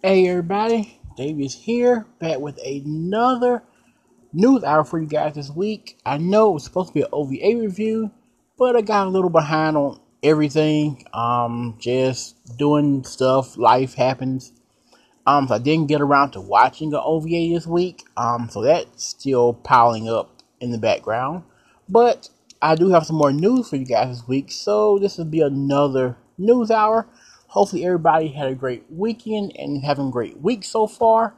Hey everybody, Dave here, back with another news hour for you guys this week. I know it was supposed to be an OVA review, but I got a little behind on everything. Um, just doing stuff, life happens. Um, so I didn't get around to watching the OVA this week. Um, so that's still piling up in the background. But I do have some more news for you guys this week, so this will be another news hour. Hopefully, everybody had a great weekend and having a great week so far.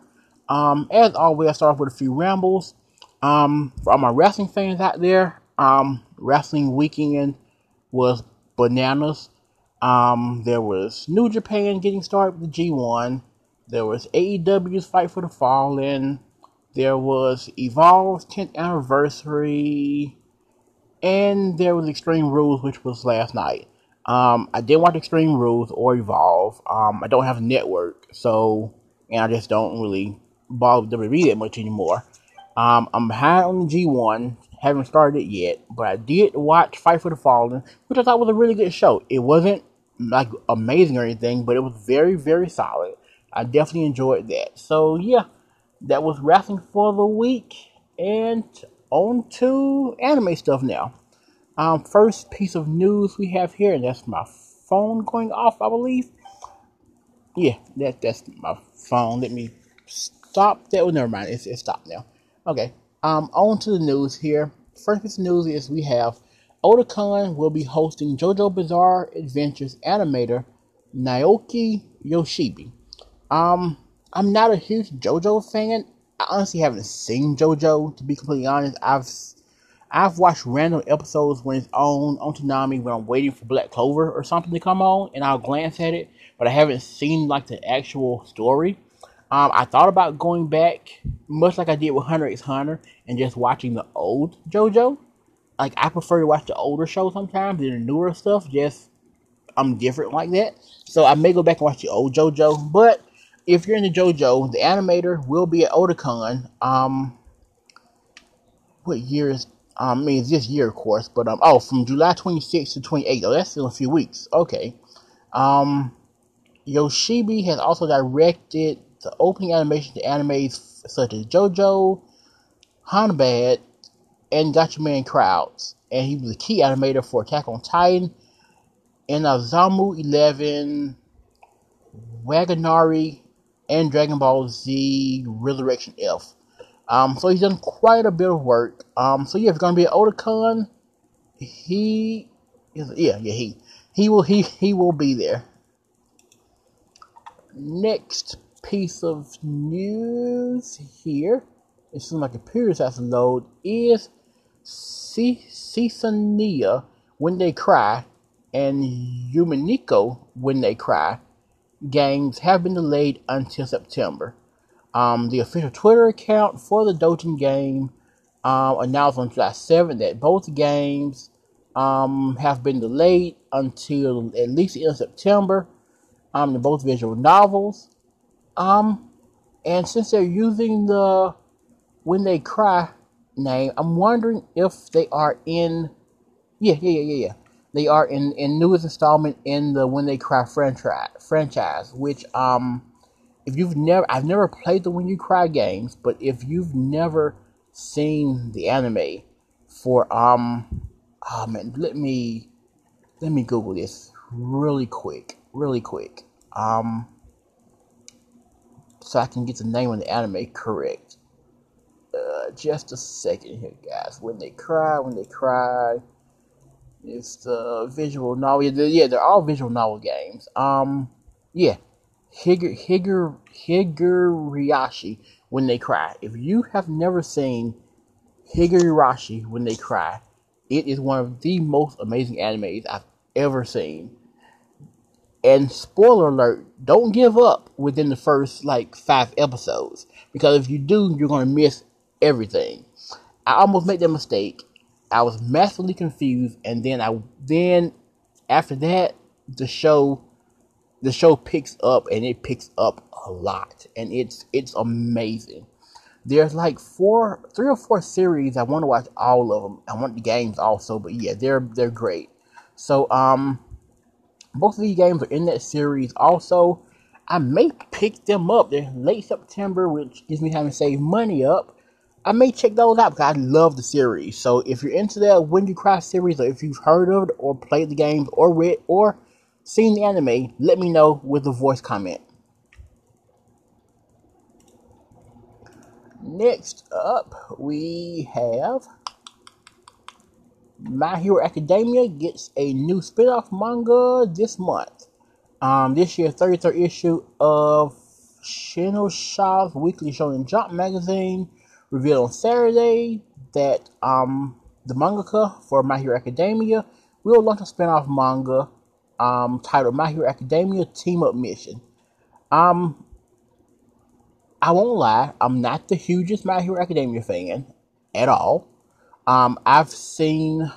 Um, as always, I start off with a few rambles. Um, for all my wrestling fans out there, um, wrestling weekend was bananas. Um, there was New Japan getting started with the G1. There was AEW's Fight for the Fallen. There was Evolve's 10th anniversary. And there was Extreme Rules, which was last night. Um, I didn't watch Extreme Rules or Evolve. Um, I don't have a network, so and I just don't really bother with WWE that much anymore. Um, I'm behind on the G1, haven't started it yet, but I did watch Fight for the Fallen, which I thought was a really good show. It wasn't like amazing or anything, but it was very, very solid. I definitely enjoyed that. So yeah, that was wrestling for the week, and on to anime stuff now. Um, first piece of news we have here, and that's my phone going off, I believe. Yeah, that that's my phone. Let me stop that. Oh, never mind. It's, it's stopped now. Okay. Um, on to the news here. First piece of news is we have Otakon will be hosting JoJo Bizarre Adventures animator Naoki Yoshibi. Um, I'm not a huge JoJo fan. I honestly haven't seen JoJo to be completely honest. I've I've watched random episodes when it's on on Toonami when I'm waiting for Black Clover or something to come on, and I'll glance at it, but I haven't seen like the actual story. Um, I thought about going back, much like I did with Hunter x Hunter, and just watching the old JoJo. Like I prefer to watch the older show sometimes than the newer stuff. Just I'm different like that, so I may go back and watch the old JoJo. But if you're into JoJo, the animator will be at Otakon. Um, what year is um, I mean, this year, of course, but um, oh, from July 26th to 28th. Oh, that's still a few weeks. Okay. Um, Yoshibi has also directed the opening animation to animes such as JoJo, Hanbad, and Gatchaman Crowds, and he was a key animator for Attack on Titan, and Azamu 11, Waganari, and Dragon Ball Z Resurrection F. Um, so he's done quite a bit of work. Um, so yeah, it's gonna be an Otakon, he is yeah, yeah, he he will he he will be there. Next piece of news here, it seems like a computer has to load, is Ciconia When They Cry and Umineko When They Cry games have been delayed until September. Um, the official Twitter account for the Dojin game um, announced on July 7th that both games um, have been delayed until at least the end of September. Um, they're both visual novels. Um, and since they're using the When They Cry name, I'm wondering if they are in. Yeah, yeah, yeah, yeah, yeah. They are in in newest installment in the When They Cry franchise, franchise, which um if you've never, I've never played the When You Cry games, but if you've never seen the anime for um, oh man, let me let me Google this really quick, really quick, um, so I can get the name of the anime correct. Uh, just a second here, guys. When they cry, when they cry. It's the visual novel. Yeah, they're all visual novel games. Um, yeah, Higur, Higur, Higurashi when they cry. If you have never seen Higurashi when they cry, it is one of the most amazing animes I've ever seen. And spoiler alert, don't give up within the first like five episodes. Because if you do, you're gonna miss everything. I almost made that mistake. I was massively confused and then I then after that the show the show picks up and it picks up a lot and it's it's amazing there's like four three or four series i want to watch all of them i want the games also but yeah they're they're great so um both of these games are in that series also I may pick them up. They're late September, which gives me time to save money up. I may check those out because I love the series. So if you're into that When You Cry series, or if you've heard of it, or played the games, or read, or seen the anime, let me know with a voice comment. Next up, we have My Hero Academia gets a new spin-off manga this month. Um, this year's 33rd issue of Shueisha's Weekly Shonen Jump magazine revealed on Saturday that um, the mangaka for My Hero Academia will launch a spin-off manga um, titled My Hero Academia Team Up Mission. Um, I won't lie, I'm not the hugest My Hero Academia fan at all. Um, I've seen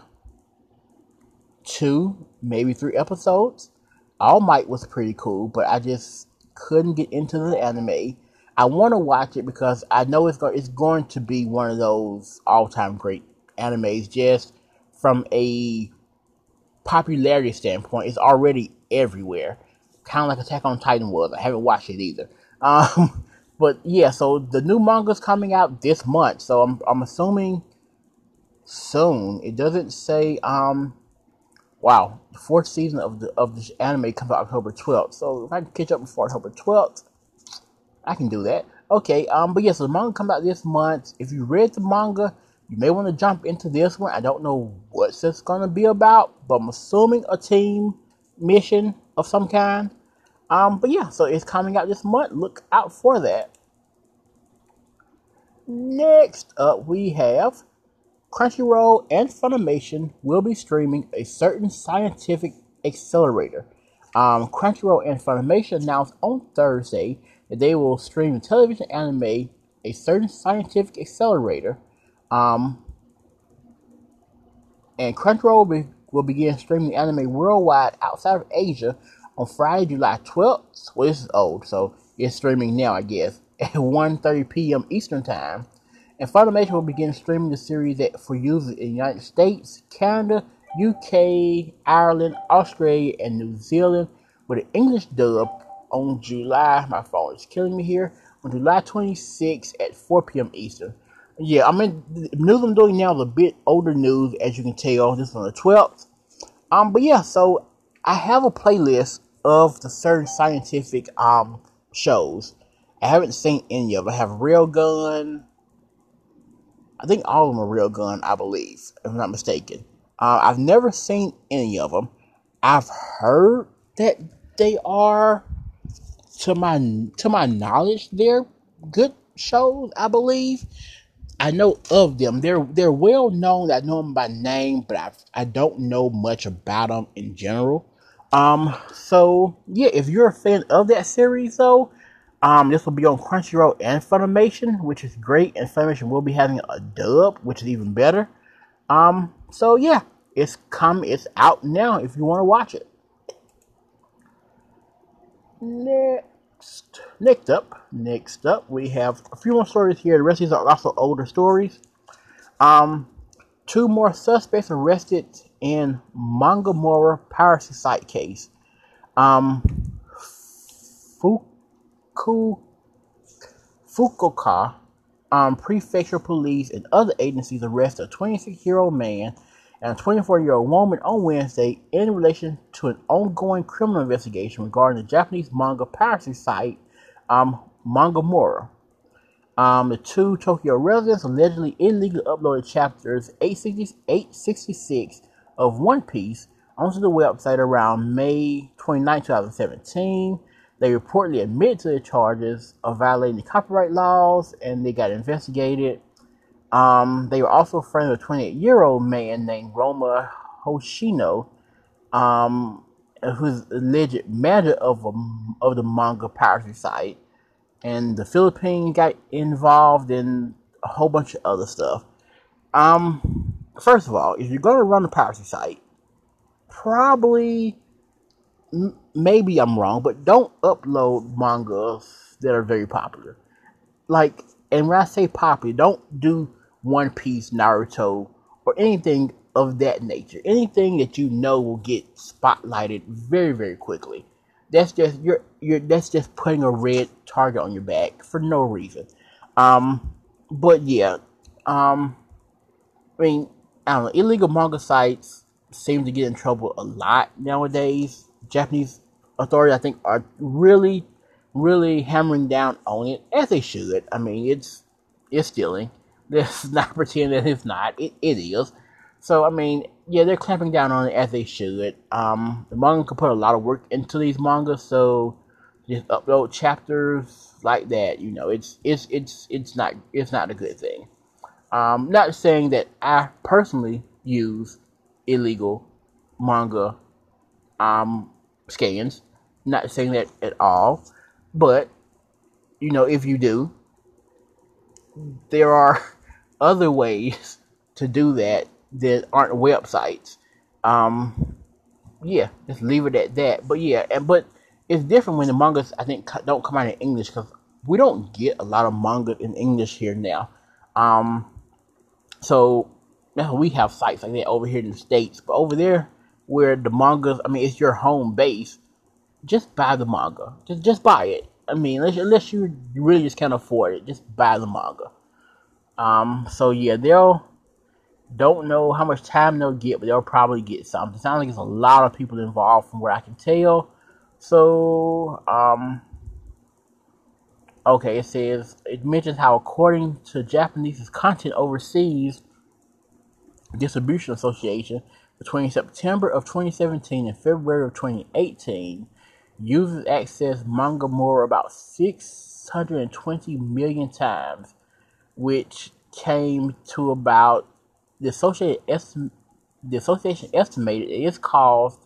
two, maybe three episodes. All Might was pretty cool, but I just couldn't get into the anime. I want to watch it because I know it's going it's going to be one of those all time great animes. Just from a popularity standpoint, it's already everywhere, kind of like Attack on Titan was. I haven't watched it either. Um, but yeah, so the new manga's coming out this month, so I'm I'm assuming soon. It doesn't say um wow, the fourth season of the of this anime comes out October 12th. So if I can catch up before October 12th, I can do that. Okay, um, but yes, yeah, so the manga comes out this month. If you read the manga, you may want to jump into this one. I don't know what's this gonna be about, but I'm assuming a team mission of some kind. Um, but yeah, so it's coming out this month. Look out for that. Next up, we have Crunchyroll and Funimation will be streaming a certain scientific accelerator. Um, Crunchyroll and Funimation announced on Thursday that they will stream television anime a certain scientific accelerator. Um, and Crunchyroll be, will begin streaming anime worldwide outside of Asia on Friday, July 12th. Well, this is old, so it's streaming now, I guess, at 1.30 p.m. Eastern Time and Funimation will begin streaming the series for users in the United States, Canada, UK, Ireland, Australia, and New Zealand with an English dub on July. My phone is killing me here. On July 26 at 4 p.m. Eastern. Yeah, I mean, news I'm doing now is a bit older news, as you can tell. This is on the 12th. Um, but yeah, so I have a playlist of the certain scientific um shows. I haven't seen any of. It. I have Railgun, I think all of them are Railgun, I believe, if I'm not mistaken. Uh, I've never seen any of them. I've heard that they are, to my to my knowledge, they're good shows. I believe. I know of them. They're they're well known. I know them by name, but I I don't know much about them in general. Um. So yeah, if you're a fan of that series, though, um, this will be on Crunchyroll and Funimation, which is great, and Funimation will be having a dub, which is even better. Um, so yeah, it's come, it's out now if you want to watch it. Next, next up, next up, we have a few more stories here. The rest of these are also older stories. Um, two more suspects arrested in Mangamura piracy site case. Um, Fuku Fukuoka um, prefecture police and other agencies arrested a 26 year old man and a 24 year old woman on Wednesday in relation to an ongoing criminal investigation regarding the Japanese manga piracy site um, Mangamura. Um, the two Tokyo residents allegedly illegally uploaded chapters 866 of One Piece onto the website around May 29, 2017. They reportedly admitted to the charges of violating the copyright laws and they got investigated. Um, they were also friends with a 28 year old man named Romi Hoshino, um, who's alleged manager of, a, of the manga piracy site. And the Philippines got involved in a whole bunch of other stuff. Um, first of all, if you're going to run a piracy site, probably maybe I'm wrong, but don't upload mangas that are very popular. Like, and when I say popular, don't do One Piece, Naruto, or anything of that nature. Anything that you know will get spotlighted very, very quickly. that's just you're you're that's just putting a red target on your back for no reason. Um, but yeah, um, I mean, I don't know. Illegal manga sites seem to get in trouble a lot nowadays. Japanese authorities, I think, are really, really hammering down on it as they should. I mean, it's it's stealing. Let's not pretend that it's not. It, it is. So I mean, yeah, they're clamping down on it as they should. Um, the mangaka put a lot of work into these mangas, so just upload chapters like that. You know, it's it's it's it's not it's not a good thing. Um, not saying that I personally use illegal manga um, scans. Not saying that at all, but you know, if you do, there are other ways to do that that aren't websites. Um, yeah, just leave it at that. But yeah, and but it's different when the mangas I think don't come out in English because we don't get a lot of manga in English here now. Um, so we have sites like that over here in the states, but over there where the mangas, I mean, it's your home base. Just buy the manga. Just just buy it. I mean, unless, unless you really just can't afford it, just buy the manga. Um, so yeah, they'll don't know how much time they'll get, but they'll probably get something. It sounds like there's a lot of people involved from what I can tell. So, um, okay, it says it mentions how according to Japanese content overseas distribution association between September of 2017 and February of 2018, users accessed Mangamura about 620 million times, which came to about the associated the association estimated it caused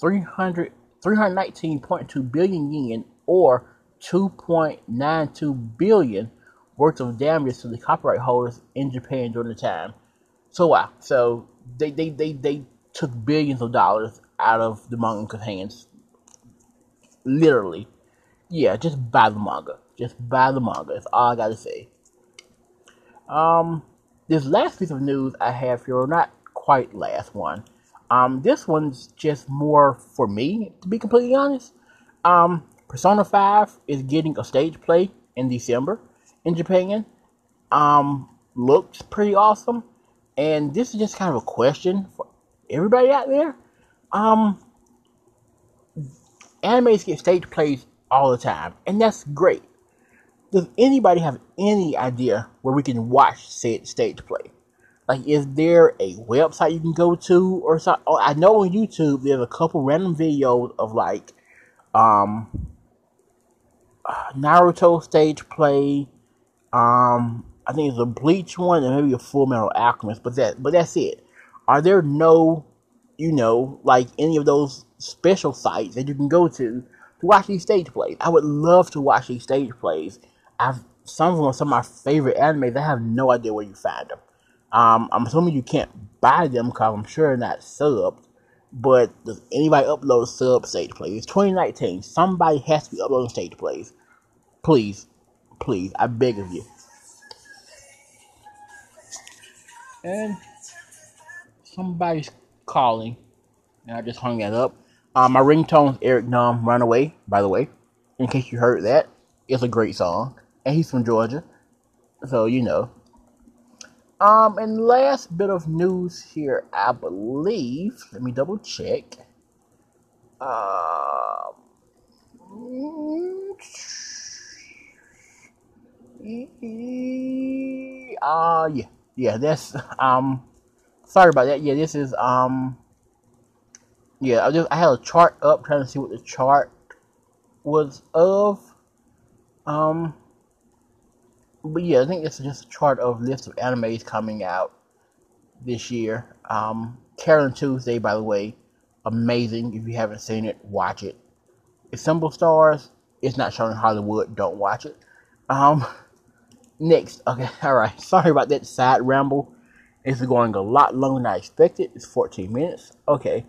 300 319.2 billion yen or 2.92 billion worth of damage to the copyright holders in Japan during the time. So wow, so they they, they, they took billions of dollars out of the manga's hands. Literally. Yeah, just buy the manga. Just buy the manga. That's all I gotta say. Um this last piece of news I have here, or not quite last one. Um, this one's just more for me, to be completely honest. Um, Persona 5 is getting a stage play in December in Japan. Um, looks pretty awesome. And this is just kind of a question for everybody out there. Um, animes get stage plays all the time, and that's great does anybody have any idea where we can watch said stage play? Like, is there a website you can go to or something? Oh, I know on YouTube there's a couple random videos of like, um, Naruto stage play. Um, I think it's a Bleach one and maybe a Full Metal Alchemist, but that, but that's it. Are there no, you know, like any of those special sites that you can go to to watch these stage plays? I would love to watch these stage plays I've some of some of my favorite animes. I have no idea where you find them. Um, I'm assuming you can't buy them because I'm sure they're not subbed. But does anybody upload sub stage plays? It's 2019. Somebody has to be uploading stage plays. Please, please, I beg of you. And somebody's calling. And I just hung that up. Um, my ringtone's Eric Nam Runaway, by the way. In case you heard that. It's a great song and he's from Georgia, so you know. Um, and last bit of news here, I believe. Let me double check. Um, uh, yeah, yeah. That's um. Sorry about that. Yeah, this is um. Yeah, I just I had a chart up trying to see what the chart was of. Um, but yeah, I think it's just a chart of list of animes coming out this year. Um, Carole & Tuesday, by the way, amazing. If you haven't seen it, watch it. Ensemble Stars, it's not shown in Hollywood. Don't watch it. Um, next, okay, all right. Sorry about that side ramble. It's going a lot longer than I expected. It's 14 minutes. Okay.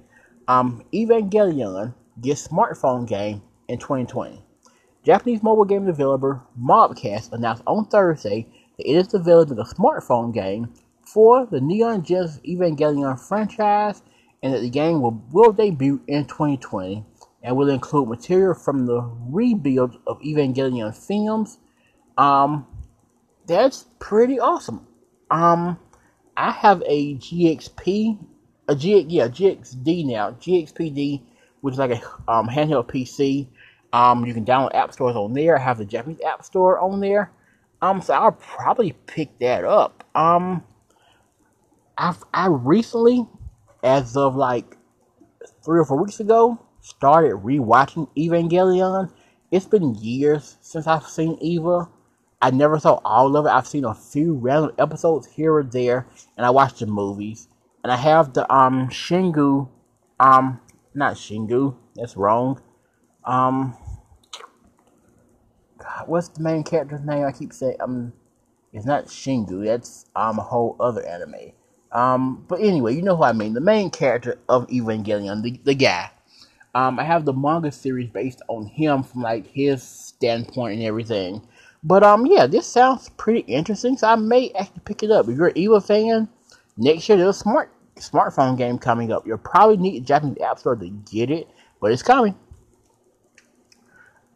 Um, Evangelion gets smartphone game in 2020. Japanese mobile game developer Mobcast announced on Thursday that it is developing a smartphone game for the Neon Genesis Evangelion franchise and that the game will, will debut in 2020 and will include material from the rebuild of Evangelion films. Um, that's pretty awesome. Um, I have a GXP, a G, yeah, GXD now, GXPD, which is like a um, handheld PC. Um, you can download app stores on there. I have the Japanese app store on there. Um, so I'll probably pick that up. Um, I've I recently, as of like three or four weeks ago, started rewatching Evangelion. It's been years since I've seen Eva. I never saw all of it. I've seen a few random episodes here or there, and I watched the movies. And I have the um Shingu, um not Shingu. That's wrong. Um, God, what's the main character's name? I keep saying um, it's not Shingu. That's um a whole other anime. Um, but anyway, you know who I mean. The main character of Evangelion, the the guy. Um, I have the manga series based on him from like his standpoint and everything. But um, yeah, this sounds pretty interesting, so I may actually pick it up. If you're an Eva fan, next year there's a smart smartphone game coming up. You'll probably need a Japanese app store to get it, but it's coming.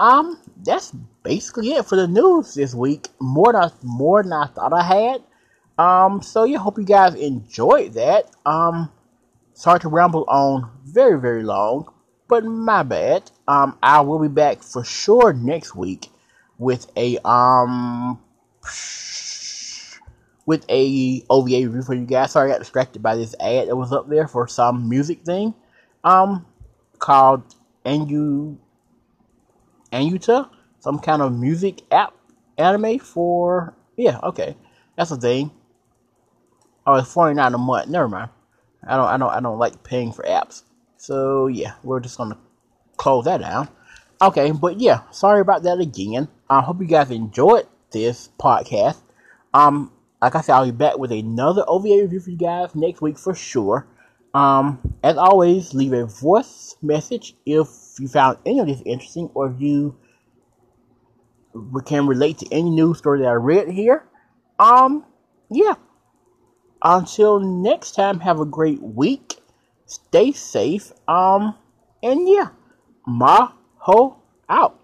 Um, that's basically it for the news this week. More than more than I thought I had. Um, so yeah, hope you guys enjoyed that. Um, sorry to ramble on very very long, but my bad. Um, I will be back for sure next week with a um with a OVA review for you guys. Sorry, I got distracted by this ad that was up there for some music thing, um, called Anu Anuta, some kind of music app anime for yeah, okay, that's a thing. Oh, it's forty nine a month. Never mind. I don't, I don't, I don't like paying for apps. So yeah, we're just gonna close that down. Okay, but yeah, sorry about that again. I hope you guys enjoyed this podcast. Um, like I said, I'll be back with another OVA review for you guys next week for sure. Um, as always, leave a voice message if you found any of this interesting or if you can relate to any news story that I read here. Um, yeah. Until next time, have a great week. Stay safe. Um, and yeah, Maho out.